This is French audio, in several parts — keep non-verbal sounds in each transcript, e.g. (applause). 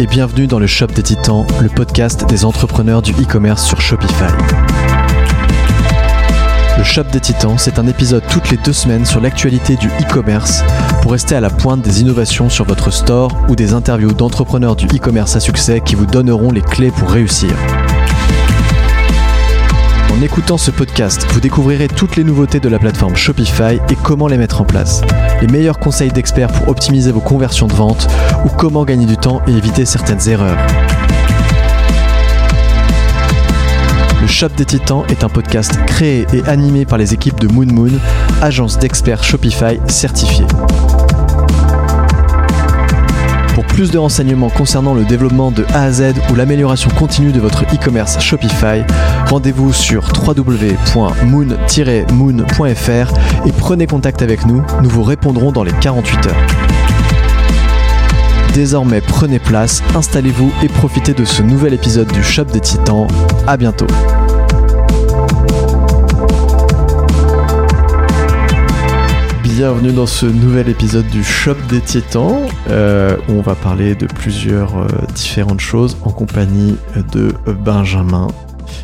Et bienvenue dans le Shop des Titans, le podcast des entrepreneurs du e-commerce sur Shopify. Le Shop des Titans, c'est un épisode toutes les deux semaines sur l'actualité du e-commerce pour rester à la pointe des innovations sur votre store ou des interviews d'entrepreneurs du e-commerce à succès qui vous donneront les clés pour réussir. En écoutant ce podcast, vous découvrirez toutes les nouveautés de la plateforme Shopify et comment les mettre en place, les meilleurs conseils d'experts pour optimiser vos conversions de vente ou comment gagner du temps et éviter certaines erreurs. Le Shop des Titans est un podcast créé et animé par les équipes de Moon Moon, agence d'experts Shopify certifiée. Pour plus de renseignements concernant le développement de A à Z ou l'amélioration continue de votre e-commerce Shopify, rendez-vous sur www.moon-moon.fr et prenez contact avec nous, nous vous répondrons dans les 48 heures. Désormais prenez place, installez-vous et profitez de ce nouvel épisode du Shop des Titans. A bientôt. Bienvenue dans ce nouvel épisode du Shop des Titans euh, où on va parler de plusieurs euh, différentes choses en compagnie de Benjamin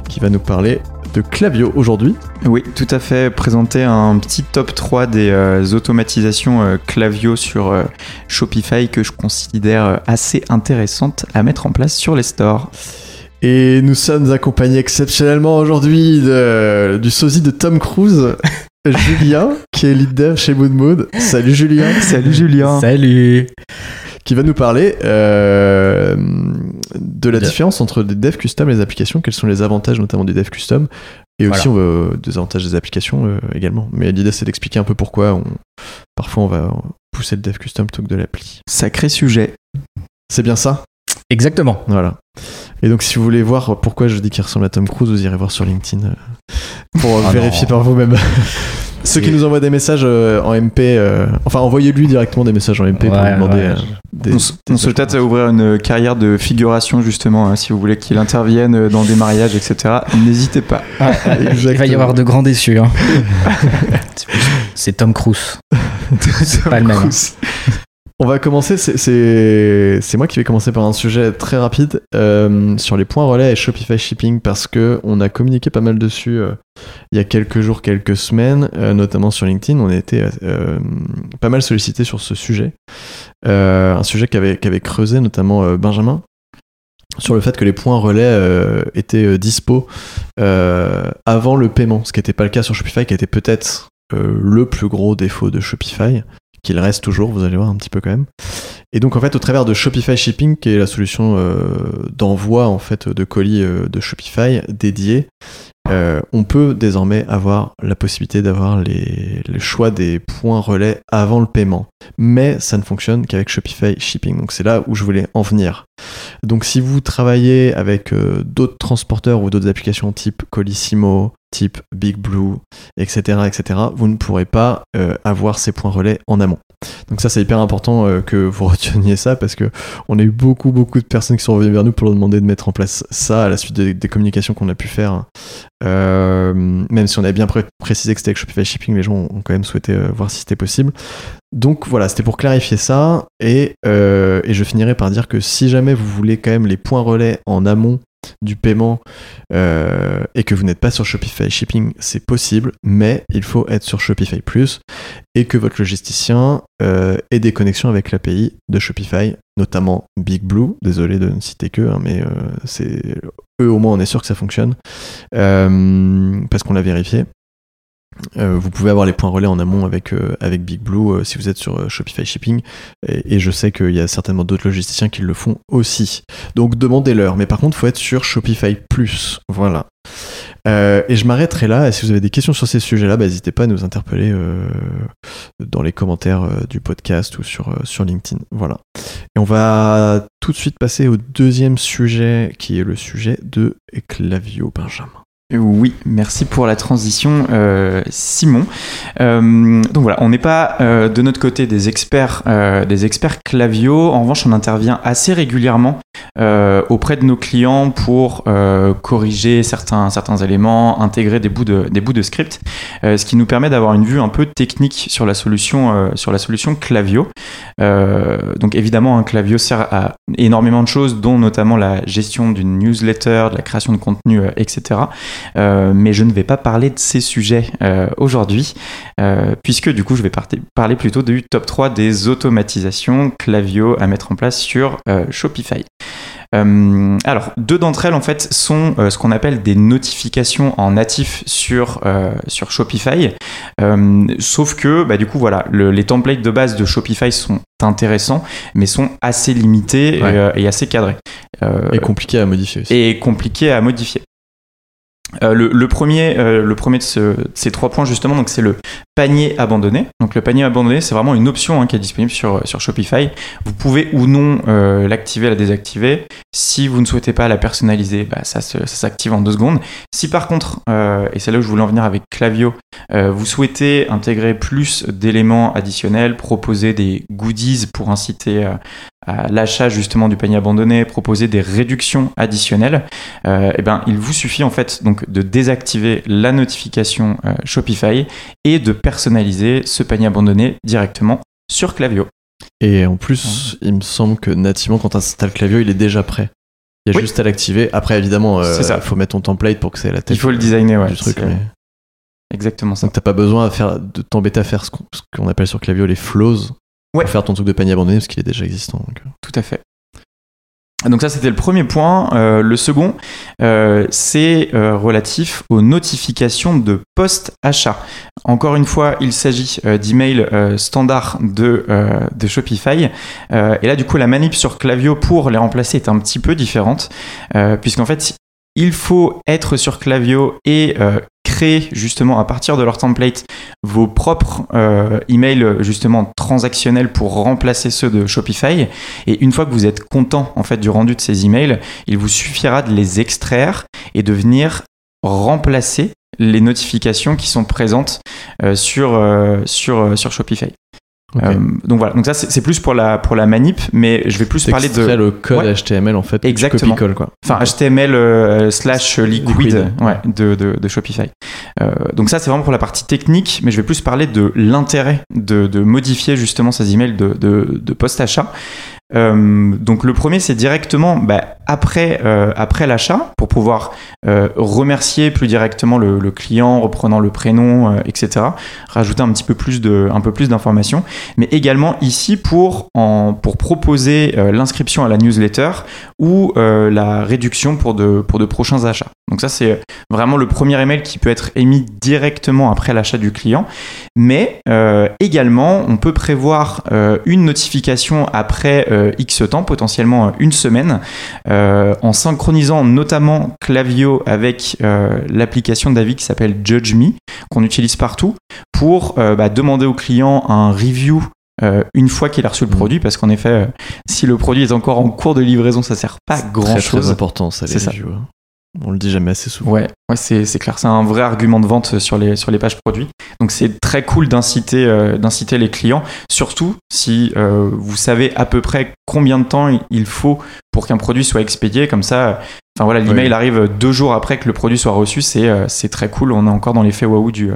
qui va nous parler de Clavio aujourd'hui. Oui, tout à fait. Présenter un petit top 3 des euh, automatisations Clavio sur Shopify que je considère assez intéressantes à mettre en place sur les stores. Et nous sommes accompagnés exceptionnellement aujourd'hui du sosie de Tom Cruise, (laughs) Julien, qui est lead dev chez Mood Mood. Salut Julien. Salut Julien. Salut Qui va nous parler euh, de la différence entre des devs custom et les applications, quels sont les avantages notamment des devs custom, et aussi on des avantages des applications euh, également. Mais l'idée c'est d'expliquer un peu pourquoi on, parfois on va pousser le dev custom plutôt que de l'appli. Sacré sujet. C'est bien ça? Exactement. Voilà. Et donc, si vous voulez voir pourquoi je dis qu'il ressemble à Tom Cruise, vous irez voir sur LinkedIn euh, pour euh, Ah vérifier non. par vous-même. (laughs) Ceux qui nous envoient des messages euh, en MP, euh, enfin, envoyez-lui directement des messages en MP pour Ouais, lui demander ouais, euh, des. On, s- des on se tâte à ouvrir une carrière de figuration justement, hein, si vous voulez qu'il intervienne dans des mariages, etc. N'hésitez pas. (laughs) Il va y avoir de grands déçus. hein. (laughs) C'est Tom Cruise. C'est pas le même. On va commencer, c'est- moi qui vais commencer par un sujet très rapide euh, sur les points relais et Shopify Shipping parce que on a communiqué pas mal dessus euh, il y a quelques jours, quelques semaines, euh, notamment sur LinkedIn. On a été pas mal sollicité sur ce sujet. Un sujet qu'avait creusé notamment Benjamin sur le fait que les points relais étaient dispo avant le paiement, ce qui n'était pas le cas sur Shopify, qui était peut-être le plus gros défaut de Shopify qu'il reste toujours, vous allez voir un petit peu quand même. Et donc en fait au travers de Shopify Shipping, qui est la solution euh, d'envoi en fait de colis euh, de Shopify dédiée, euh, on peut désormais avoir la possibilité d'avoir les, le choix des points relais avant le paiement. Mais ça ne fonctionne qu'avec Shopify Shipping. Donc c'est là où je voulais en venir. Donc si vous travaillez avec euh, d'autres transporteurs ou d'autres applications type Colissimo, type Big Blue, etc., etc., vous ne pourrez pas euh, avoir ces points relais en amont. Donc ça c'est hyper important euh, que vous (laughs) reteniez ça parce que on a eu beaucoup beaucoup de personnes qui sont revenues vers nous pour nous demander de mettre en place ça à la suite des, communications qu'on a pu faire. Euh, même si on avait bien pré- précisé que c'était avec Shopify Shipping, les gens ont quand même souhaité euh, voir si c'était possible. Donc voilà, c'était pour clarifier ça et je finirai par dire que si jamais vous voulez quand même les points relais en amont du paiement euh, et que vous n'êtes pas sur Shopify Shipping, c'est possible, mais il faut être sur Shopify Plus et que votre logisticien euh, ait des connexions avec l'API de Shopify, notamment Big Blue. Désolé de ne citer que, hein, mais euh, eux au moins on est sûr que ça fonctionne parce qu'on l'a vérifié. Euh, vous pouvez avoir les points relais en amont avec, euh, avec Big Blue euh, si vous êtes sur euh, Shopify Shipping. Et, je sais qu'il y a certainement d'autres logisticiens qui le font aussi. Donc demandez-leur. Mais par contre, il faut être sur Shopify Plus. Voilà. Et je m'arrêterai là. Et si vous avez des questions sur ces sujets-là, bah, n'hésitez pas à nous interpeller dans les commentaires du podcast ou sur, sur LinkedIn. Voilà. Et on va tout de suite passer au deuxième sujet qui est le sujet de Clavio Benjamin. Oui, merci pour la transition, euh, Simon. Euh, donc voilà, on n'est pas euh, de notre côté des experts, des experts Clavio. En revanche, on intervient assez régulièrement auprès de nos clients pour corriger certains, éléments, intégrer des bouts de, script, ce qui nous permet d'avoir une vue un peu technique sur la solution, sur la solution Clavio. donc évidemment, un Clavio sert à énormément de choses, dont notamment la gestion d'une newsletter, de la création de contenu, etc. Euh, mais je ne vais pas parler de ces sujets euh, aujourd'hui, euh, puisque du coup je vais parler plutôt du top 3 des automatisations Clavio à mettre en place sur Shopify. alors, deux d'entre elles en fait sont ce qu'on appelle des notifications en natif sur, sur Shopify. sauf que, bah, du coup, voilà, les templates de base de Shopify sont intéressants, mais sont assez limités et, et, assez cadrés. et compliqués à modifier aussi. Et compliqués à modifier. Euh, le, premier, euh, le premier de, ces trois points justement, donc c'est le panier abandonné. Donc le panier abandonné, c'est vraiment une option hein, qui est disponible sur, sur Shopify. Vous pouvez ou non euh, l'activer, la désactiver. Si vous ne souhaitez pas la personnaliser, bah, ça, ça s'active en deux secondes. Si par contre, et c'est là où je voulais en venir avec Clavio, vous souhaitez intégrer plus d'éléments additionnels, proposer des goodies pour inciter à l'achat justement du panier abandonné, proposer des réductions additionnelles, euh, eh ben, il vous suffit en fait donc de désactiver la notification euh, Shopify et de personnaliser ce panier abandonné directement sur Clavio. Et en plus, il me semble que nativement, quand tu installes Clavio, il est déjà prêt. Il y a juste à l'activer. Après, évidemment, il euh, faut mettre ton template pour que c'est la tête. Il faut le designer, ouais. Du truc, Exactement ça. Donc, t'as pas besoin de, faire, de t'embêter à faire ce qu'on appelle sur Clavio les flows ouais. faire ton truc de panier abandonné parce qu'il est déjà existant. Euh. Tout à fait. Donc ça c'était le premier point. Euh, le second, euh, c'est relatif aux notifications de post-achat. Encore une fois, il s'agit d'emails standards de, de Shopify. et là du coup la manip sur Clavio pour les remplacer est un petit peu différente. Puisqu'en fait il faut être sur Clavio et justement à partir de leur template vos propres euh, emails justement transactionnels pour remplacer ceux de Shopify. Et une fois que vous êtes content en fait du rendu de ces emails, il vous suffira de les extraire et de venir remplacer les notifications qui sont présentes euh, sur, euh, sur, sur Shopify. Euh, donc voilà, donc ça c'est plus pour la pour la manip, mais je vais plus parler de le code HTML en fait. Exactement. quoi. Enfin HTML euh, slash liquid, Ouais, de, de, de, Shopify. Euh, donc ça c'est vraiment pour la partie technique, mais je vais plus parler de l'intérêt de, de, modifier justement ces emails de, de, de post achat. Euh, donc le premier, c'est directement bah, après, euh, après l'achat, pour pouvoir euh, remercier plus directement le, client, reprenant le prénom, etc. Rajouter un petit peu plus de, un peu plus d'informations, mais également ici pour en, pour proposer l'inscription à la newsletter ou la réduction pour de, pour de prochains achats. Donc ça, c'est vraiment le premier email qui peut être émis directement après l'achat du client, mais également on peut prévoir une notification après euh, X temps, potentiellement euh, une semaine, euh, en synchronisant notamment Clavio avec l'application d'Avi qui s'appelle Judge Me, qu'on utilise partout, pour bah, demander au client un review une fois qu'il a reçu le mmh. produit, parce qu'en effet, si le produit est encore en cours de livraison, ça sert pas grand chose. C'est important, ça, les reviews. On le dit jamais assez souvent. Ouais, ouais c'est clair. C'est un vrai argument de vente sur les, sur les pages produits. Donc c'est très cool d'inciter euh, d'inciter les clients, surtout si euh, vous savez à peu près combien de temps il faut pour qu'un produit soit expédié. Comme ça, enfin voilà, l'email arrive deux jours après que le produit soit reçu. C'est euh, c'est très cool. On est encore dans l'effet waouh du,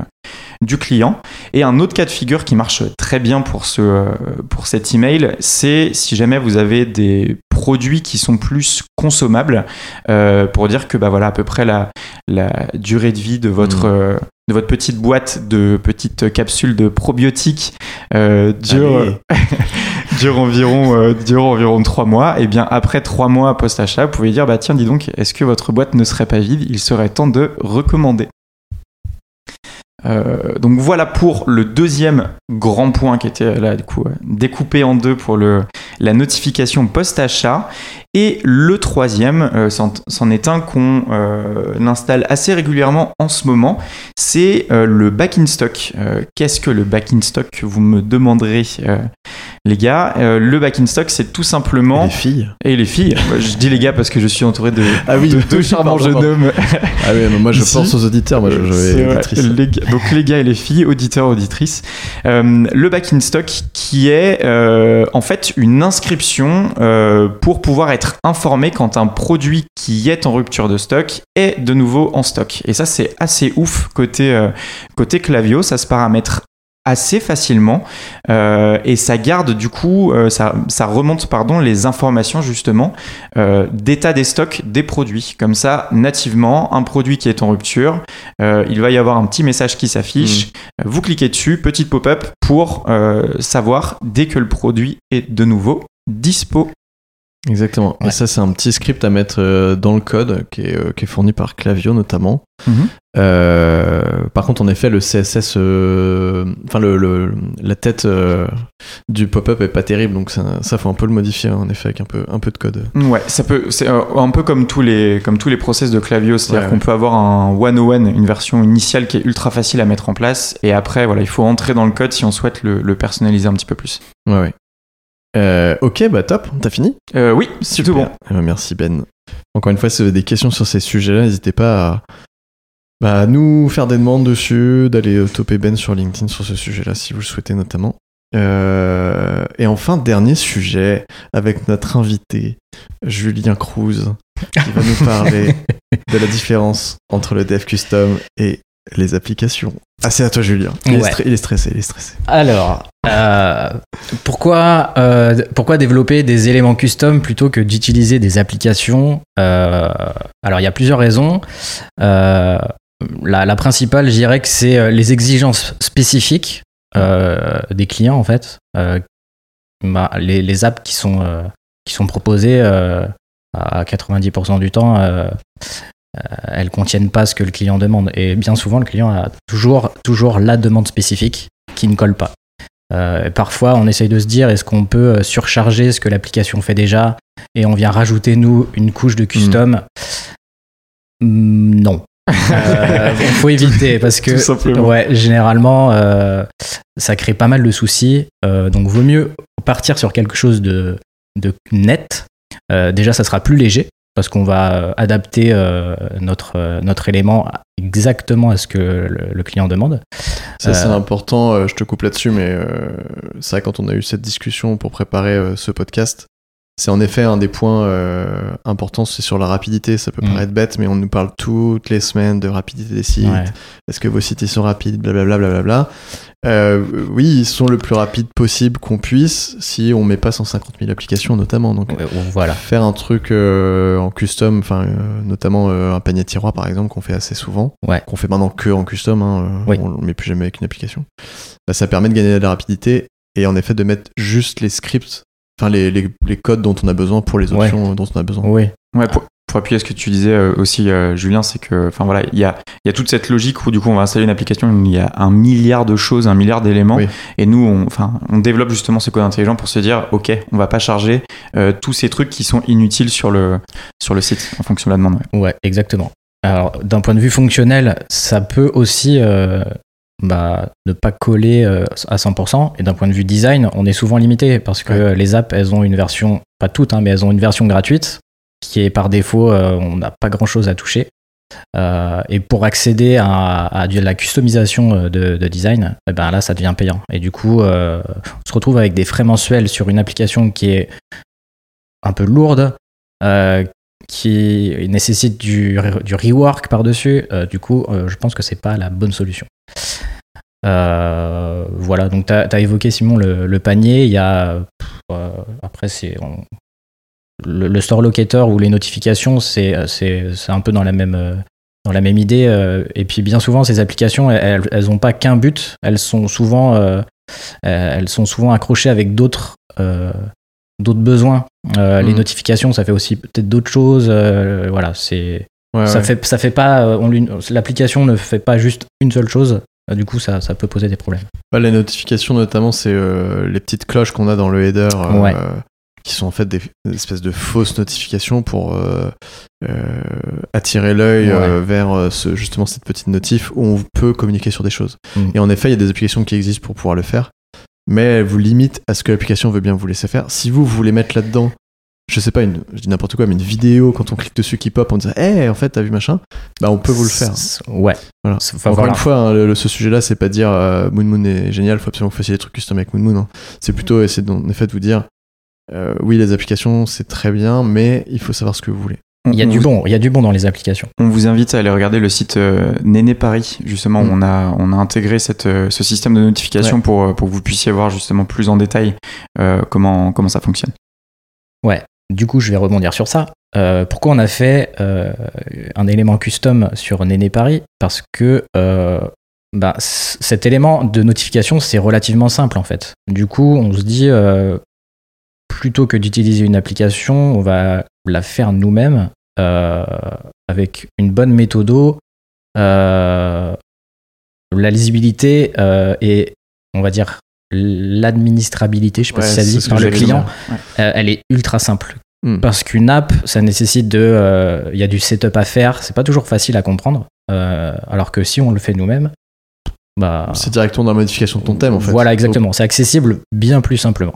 du client. Et un autre cas de figure qui marche très bien pour, ce, pour cet email, c'est si jamais vous avez des produits qui sont plus consommables, euh, pour dire que bah, voilà, à peu près la, la durée de vie de votre, mm. euh, de votre petite boîte de petites capsules de probiotiques euh, dure, (laughs) dure, environ, dure environ 3 mois. Et bien après 3 mois post-achat, vous pouvez dire bah, tiens, dis donc, est-ce que votre boîte ne serait pas vide? Il serait temps de recommander. Euh, donc voilà pour le deuxième grand point qui était là du coup découpé en deux pour le, la notification post-achat. Et le troisième, euh, c'en est un qu'on euh, installe assez régulièrement en ce moment, c'est le back in stock. Qu'est-ce que le back in stock Vous me demanderez les gars, euh, le back in stock, c'est tout simplement. Les filles. Et les filles. je dis les gars parce que je suis entouré de, Ah oui, de deux charmants jeunes hommes. Ah oui, mais moi je Ici. pense aux auditeurs, moi je, je C'est vais vrai. auditrice. Les gars- donc les gars et les filles, auditeurs, auditrices. Euh, le back in stock qui est euh, en fait une inscription pour pouvoir être informé quand un produit qui est en rupture de stock est de nouveau en stock. Et ça c'est assez ouf côté, côté Clavio, ça se paramètre assez facilement euh, et ça garde du coup euh, ça, ça remonte pardon les informations justement euh, d'état des stocks des produits. Comme ça nativement un produit qui est en rupture il va y avoir un petit message qui s'affiche. Euh, vous cliquez dessus petite pop-up pour savoir dès que le produit est de nouveau dispo Exactement. Et ça, c'est un petit script à mettre euh, dans le code qui est, euh, qui est fourni par Clavio notamment. Mhm. Euh, par contre, en effet, le CSS, euh, enfin le, le- la tête euh, du pop-up est pas terrible, donc ça, ça faut un peu le modifier en effet avec un peu, un peu de code. Ouais, ça peut, c'est un peu comme tous les, comme tous les process de Clavio, c'est-à-dire Ouais, qu'on ouais. peut avoir un one-on-one, une version initiale qui est ultra facile à mettre en place, et après, voilà, il faut entrer dans le code si on souhaite le, le personnaliser un petit peu plus. Ouais, ouais. Euh, ok, bah top, t'as fini Euh, oui, c'est tout bon. Eh ben, merci Ben. Encore une fois, si vous avez des questions sur ces sujets-là, n'hésitez pas à, bah, nous faire des demandes dessus, d'aller euh, toper Ben sur LinkedIn sur ce sujet-là si vous le souhaitez notamment. Euh, et enfin, dernier sujet avec notre invité, Julien Cruz, qui va nous parler (laughs) de la différence entre le dev custom et les applications. Ah, c'est à toi, Julien. Ouais. il est stressé, il est stressé. Alors, euh, pourquoi, euh, pourquoi développer des éléments custom plutôt que d'utiliser des applications Euh, Alors, il y a plusieurs raisons. La, principale, je dirais que c'est les exigences spécifiques des clients, en fait. Bah, les, apps qui sont, qui sont proposées à 90% du temps, elles contiennent pas ce que le client demande. Et bien souvent, le client a toujours, toujours la demande spécifique qui ne colle pas. Euh, et parfois, on essaye de se dire est-ce qu'on peut euh, surcharger ce que l'application fait déjà et on vient rajouter, nous, une couche de custom? Hmm, Non. Euh, Il (laughs) faut éviter parce que ouais, généralement, euh, ça crée pas mal de soucis. Euh, donc, vaut mieux partir sur quelque chose de, de net. Euh, déjà, ça sera plus léger parce qu'on va euh, adapter euh, notre, euh, notre élément exactement à ce que le, le client demande. Ça, c'est important. je te coupe là-dessus, mais vrai, quand on a eu cette discussion pour préparer ce podcast, c'est en effet un des points euh, importants, c'est sur la rapidité. Ça peut Mm. paraître bête, mais on nous parle toutes les semaines de rapidité des sites. Ouais. Est-ce que vos sites ils sont rapides? Blablabla. blablabla. Euh, oui, ils sont le plus rapides possible qu'on puisse si on met pas 150 000 applications, notamment. Donc, Ouais, Voilà. faire un truc euh, en custom, enfin euh, notamment euh, un panier de tiroir par exemple qu'on fait assez souvent, Ouais. qu'on fait maintenant que en custom, hein, euh, Oui. on le met plus jamais avec une application. Bah, ça permet de gagner de la rapidité et en effet de mettre juste les scripts, enfin les, les, les codes dont on a besoin pour les Ouais. options dont on a besoin. Oui. Ouais, pour, pour appuyer ce que tu disais euh, aussi, euh, Julien, c'est que, enfin voilà, il y a, il y a toute cette logique où du coup on va installer une application, où il y a un milliard de choses, un milliard d'éléments, Oui. et nous, on, enfin, on développe justement ce code intelligent pour se dire, ok, on va pas charger euh, tous ces trucs qui sont inutiles sur le sur le site en fonction de la demande. ouais. Ouais, exactement. Alors, d'un point de vue fonctionnel, ça peut aussi euh, bah, ne pas coller euh, à 100%. Et d'un point de vue design, on est souvent limité parce que Ouais. les apps, elles ont une version, pas toutes, hein, mais elles ont une version gratuite qui est par défaut, euh, on n'a pas grand-chose à toucher. Euh, et pour accéder à, à de la customisation euh, de, de design, eh ben là, ça devient payant. Et du coup, euh, on se retrouve avec des frais mensuels sur une application qui est un peu lourde, euh, qui nécessite du, du rework par-dessus. Euh, du coup, euh, je pense que c'est pas la bonne solution. Euh, voilà, donc tu as, évoqué Simon le, le panier. Il y a. euh, après, c'est. Le, le store locator ou les notifications, c'est un peu dans la même. euh, dans la même idée, euh, et puis bien souvent ces applications, elles, elles ont pas qu'un but, elles sont souvent, elles sont souvent accrochées avec d'autres, d'autres besoins. Euh, Les notifications, ça fait aussi peut-être d'autres choses. voilà, c'est Ouais, ça ouais. fait ça fait pas. L'application ne fait pas juste une seule chose. Euh, Du coup, ça, ça peut poser des problèmes. Les notifications notamment, c'est euh, les petites cloches qu'on a dans le header. euh, Ouais. qui sont en fait des, des espèces de fausses notifications pour euh, attirer l'œil vers ce, justement cette petite notif où on peut communiquer sur des choses. Mm. Et en effet, il y a des applications qui existent pour pouvoir le faire. mais elle vous limite à ce que l'application veut bien vous laisser faire. Si vous voulez mettre là-dedans, je sais pas, une, je dis n'importe quoi, mais une vidéo, quand on clique dessus qui pop, on dit, hé, en fait, t'as vu machin, bah on peut vous le faire. C'est- Ouais. Voilà. Enfin, Encore voilà. une fois, hein, le- le- ce sujet-là, c'est pas dire euh, Moon Moon est génial, faut absolument que vous fassiez des trucs custom avec Moon Moon. hein. C'est plutôt essayer de- en effet de vous dire euh, oui, les applications, c'est très bien, mais il faut savoir ce que vous voulez. Il y a on du vous- bon, il y a du bon dans les applications. On vous invite à aller regarder le site euh, Néné Paris, justement, où Mm. on a, on a intégré cette, euh, ce système de notification pour, pour que vous puissiez voir justement plus en détail euh, comment, comment ça fonctionne. Du coup, je vais rebondir sur ça. Euh, pourquoi on a fait euh, un élément custom sur Néné Paris? Parce que euh, bah, cet élément de notification, c'est relativement simple en fait. Du coup, on se dit, plutôt que d'utiliser une application, on va la faire nous-mêmes avec une bonne méthodo, euh, la lisibilité et, on va dire, l'administrabilité, je sais pas Ouais, si ça c'est dit, par le client, euh, elle est ultra simple. Hmm. Parce qu'une app, ça nécessite de. euh, Il y a du setup à faire, c'est pas toujours facile à comprendre. euh, alors que si on le fait nous-mêmes, bah. C'est directement dans la modification de ton thème, en fait. Voilà, exactement. C'est accessible bien plus simplement.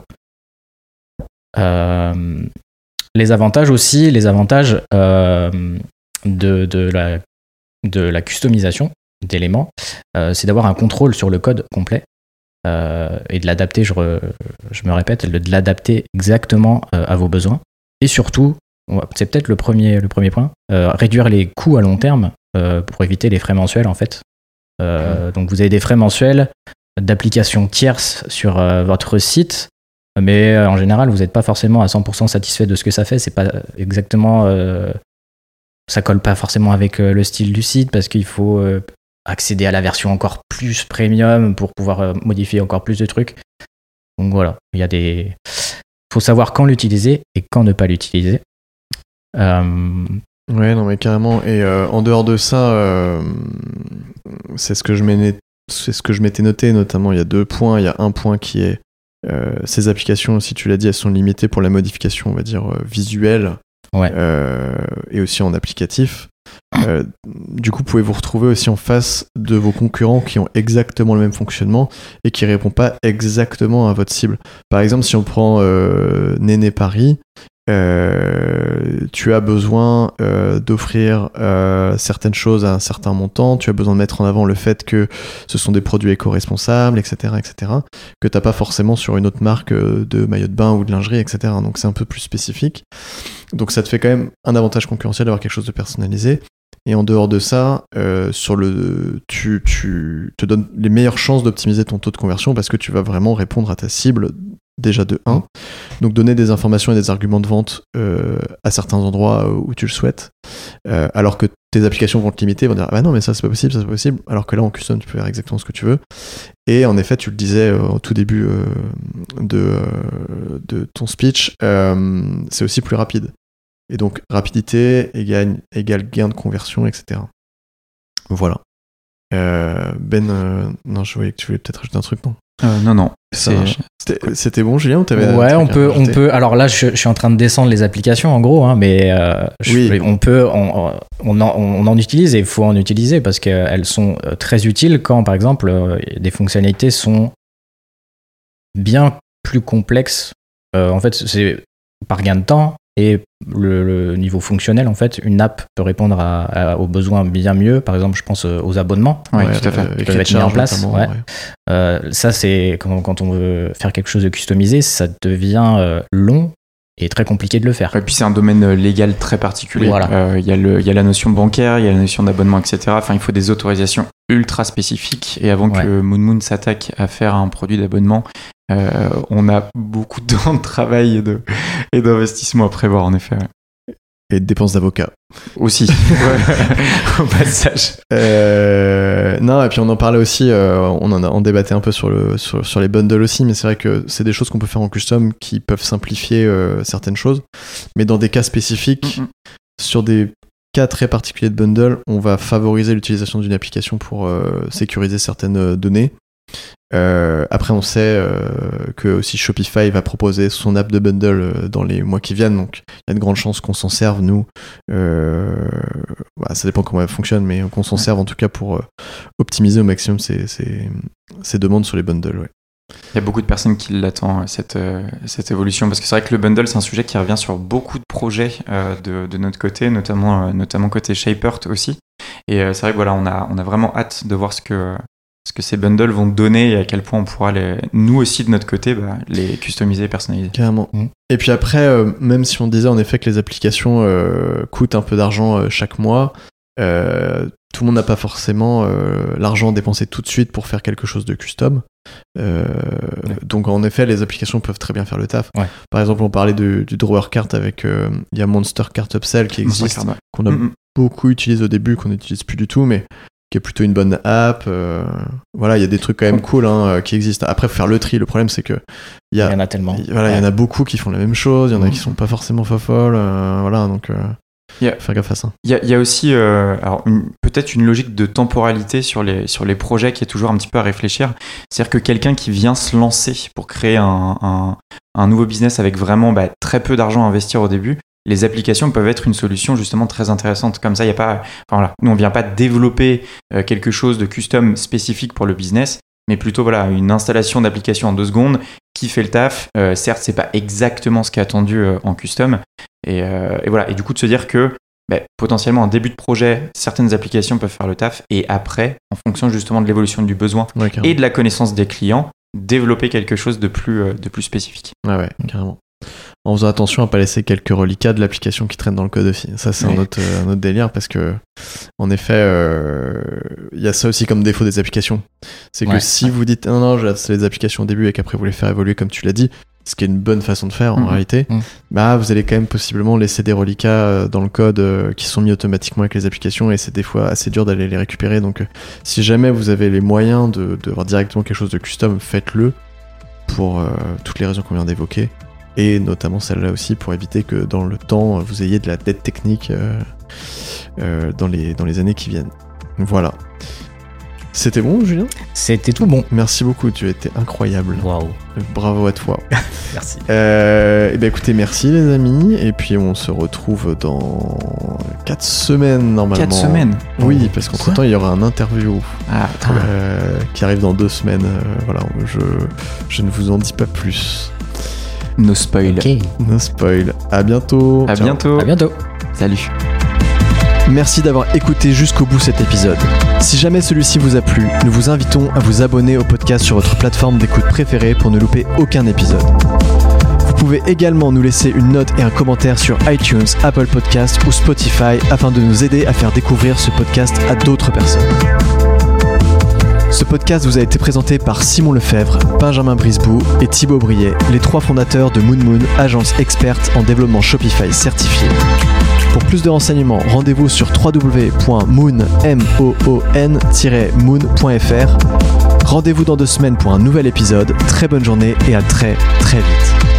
Les avantages aussi, les avantages de, de la, de la customisation d'éléments, c'est d'avoir un contrôle sur le code complet euh, et de l'adapter, je, re- je me répète, de l'adapter exactement euh, à vos besoins. Et surtout, c'est peut-être le premier, le premier point, euh, réduire les coûts à long terme pour éviter les frais mensuels en fait. Euh, Donc vous avez des frais mensuels d'applications tierces sur votre site, mais en général vous n'êtes pas forcément à 100% satisfait de ce que ça fait. C'est pas exactement, ça colle pas forcément avec le style du site parce qu'il faut accéder à la version encore plus premium pour pouvoir euh, modifier encore plus de trucs. Donc voilà, il y a des, faut savoir quand l'utiliser et quand ne pas l'utiliser. Euh, Ouais, non, mais carrément. Et euh, en dehors de ça, euh, c'est ce que je ce m'étais noté, notamment. Il y a deux points. Il y a un point qui est ces applications, si tu l'as dit, elles sont limitées pour la modification, on va dire, visuelle Ouais. et aussi en applicatif. Euh, du coup, pouvez vous retrouver aussi en face de vos concurrents qui ont exactement le même fonctionnement et qui répondent pas exactement à votre cible. Par exemple, si on prend euh, Néné Paris, euh, tu as besoin euh, d'offrir certaines choses à un certain montant, tu as besoin de mettre en avant le fait que ce sont des produits éco-responsables, etc., etc., que t'as pas forcément sur une autre marque de maillot de bain ou de lingerie, etc. Donc c'est un peu plus spécifique. Donc ça te fait quand même un avantage concurrentiel d'avoir quelque chose de personnalisé. Et en dehors de ça, euh, sur le, tu, tu te donnes les meilleures chances d'optimiser ton taux de conversion parce que tu vas vraiment répondre à ta cible déjà de 1. Donc donner des informations et des arguments de vente euh, à certains endroits euh, où tu le souhaites. Alors que tes applications vont te limiter, vont dire ah bah non mais ça c'est pas possible, ça c'est pas possible. Alors que là en custom tu peux faire exactement ce que tu veux. Et en effet tu le disais au tout début de, ton speech, c'est aussi plus rapide. Et donc rapidité égale, égale gain de conversion, etc. Voilà. Euh, ben, euh, non, je voyais que tu voulais peut-être ajouter un truc, non? Euh, non, non. C'était bon, Julien, ou Ouais, on peut, on peut. Alors là, je, je suis en train de descendre les applications en gros, hein, mais euh, je- Oui. on peut, on, on en, on en utilise et il faut en utiliser parce qu'elles sont très utiles quand, par exemple, des fonctionnalités sont bien plus complexes. Euh, en fait, c'est par gain de temps et le, le niveau fonctionnel. En fait, une app peut répondre à- à- aux besoins bien mieux. Par exemple, je pense euh, aux abonnements. Ouais, tout à fait. avec peuvent être mis en place, ouais. Euh, ça, c'est quand, quand on veut faire quelque chose de customisé, ça devient euh, long et très compliqué de le faire. Et puis c'est un domaine euh, légal très particulier. Voilà. Euh, Il y, y a la notion bancaire, il y a la notion d'abonnement, etc. Enfin, il faut des autorisations ultra spécifiques. Et avant que Moon Moon s'attaque à faire un produit d'abonnement, euh, on a beaucoup de temps de travail et de- et d'investissement à prévoir, en effet. ouais. Et de dépenses d'avocat. Aussi, (laughs) au passage. Euh, non, et puis on en parlait aussi, euh, on en a on débattait un peu sur, le, sur, sur les bundles aussi, mais c'est vrai que c'est des choses qu'on peut faire en custom qui peuvent simplifier certaines choses. Mais dans des cas spécifiques, sur des cas très particuliers de bundle, on va favoriser l'utilisation d'une application pour euh, sécuriser certaines données. Euh, après, on sait euh, que aussi Shopify va proposer son app de bundle euh, dans les mois qui viennent, donc il y a de grandes chances qu'on s'en serve, nous. Euh, voilà, ça dépend comment elle fonctionne, mais qu'on s'en serve en tout cas pour optimiser au maximum ces, ces- ces demandes sur les bundles. ouais. Il y a beaucoup de personnes qui l'attendent, cette, cette évolution, parce que c'est vrai que le bundle, c'est un sujet qui revient sur beaucoup de projets de, de, notre côté, notamment, notamment côté Shapert aussi. Et c'est vrai que voilà, on a, on a vraiment hâte de voir ce que, ce que ces bundles vont donner et à quel point on pourra, les, nous aussi de notre côté, bah, les customiser et personnaliser. Carrément. Mmh. Et puis après, même si on disait en effet que les applications coûtent un peu d'argent chaque mois, euh, tout le monde n'a pas forcément euh, l'argent dépensé tout de suite pour faire quelque chose de custom. Euh, donc en effet, les applications peuvent très bien faire le taf. Par exemple, on parlait du, drawer cart avec il y a Monster Cart Upsell qui existe, qu'on a mm, mm. beaucoup utilisé au début, qu'on n'utilise plus du tout, mais qui est plutôt une bonne app. voilà, il y a des trucs quand même cool hein, qui existent. Après, faut faire le tri. Le problème, c'est que il y, en a tellement. Voilà, il y en a beaucoup qui font la même chose. Il y en a mm. qui sont pas forcément folles. voilà, donc. Il y a, Faire gaffe à ça. Il y a, aussi euh, peut-être une logique de temporalité sur les, sur les projets qui est toujours un petit peu à réfléchir. C'est-à-dire que quelqu'un qui vient se lancer pour créer un, un, nouveau business avec vraiment bah, très peu d'argent à investir au début, les applications peuvent être une solution justement très intéressante. Comme ça, il y a pas, enfin, voilà, nous on vient pas développer euh, quelque chose de custom spécifique pour le business, mais plutôt voilà une installation d'application en deux secondes qui fait le taf. Euh, certes, c'est pas exactement ce qui est attendu euh, en custom, euh, et, voilà. Et du coup, de se dire que bah, potentiellement en début de projet, certaines applications peuvent faire le taf, et après, en fonction justement de l'évolution du besoin et de la connaissance des clients, développer quelque chose de plus, de plus spécifique. Ouais, ouais, carrément en faisant attention à pas laisser quelques reliquats de l'application qui traînent dans le code aussi. Ça, c'est un, autre, un autre délire parce que, en effet, euh, il y a ça aussi comme défaut des applications. C'est que si vous dites non, non, j'ai les applications au début et qu'après vous les faire évoluer comme tu l'as dit, ce qui est une bonne façon de faire en mmh. réalité, mmh. bah vous allez quand même possiblement laisser des reliquats euh, dans le code euh, qui sont mis automatiquement avec les applications et c'est des fois assez dur d'aller les récupérer. Donc, si jamais vous avez les moyens de, de voir directement quelque chose de custom, faites-le pour toutes les raisons qu'on vient d'évoquer et notamment celle-là aussi pour éviter que dans le temps vous ayez de la dette technique euh, euh, dans, les, dans les années qui viennent. Voilà. C'était bon, Julien? C'était tout bon. Merci beaucoup, tu as été incroyable. Waouh. Bravo à toi. (laughs) merci. Euh, et eh ben écoutez, merci les amis. Et puis on se retrouve dans 4 semaines normalement. 4 semaines Oui, parce qu'entre temps il y aura un interview ah, euh, qui arrive dans 2 semaines. voilà, je, je ne vous en dis pas plus. No spoil. No spoil. À bientôt. À bientôt. À bientôt. Salut. Merci d'avoir écouté jusqu'au bout cet épisode. Si jamais celui-ci vous a plu, nous vous invitons à vous abonner au podcast sur votre plateforme d'écoute préférée pour ne louper aucun épisode. Vous pouvez également nous laisser une note et un commentaire sur iTunes, Apple Podcast ou Spotify afin de nous aider à faire découvrir ce podcast à d'autres personnes. Ce podcast vous a été présenté par Simon Lefebvre, Benjamin Brisbou et Thibaut Briet, les trois fondateurs de Moon Moon, agence experte en développement Shopify certifié. Pour plus de renseignements, rendez-vous sur www.moon-moon.fr. Rendez-vous dans deux semaines pour un nouvel épisode. Très bonne journée et à très très vite.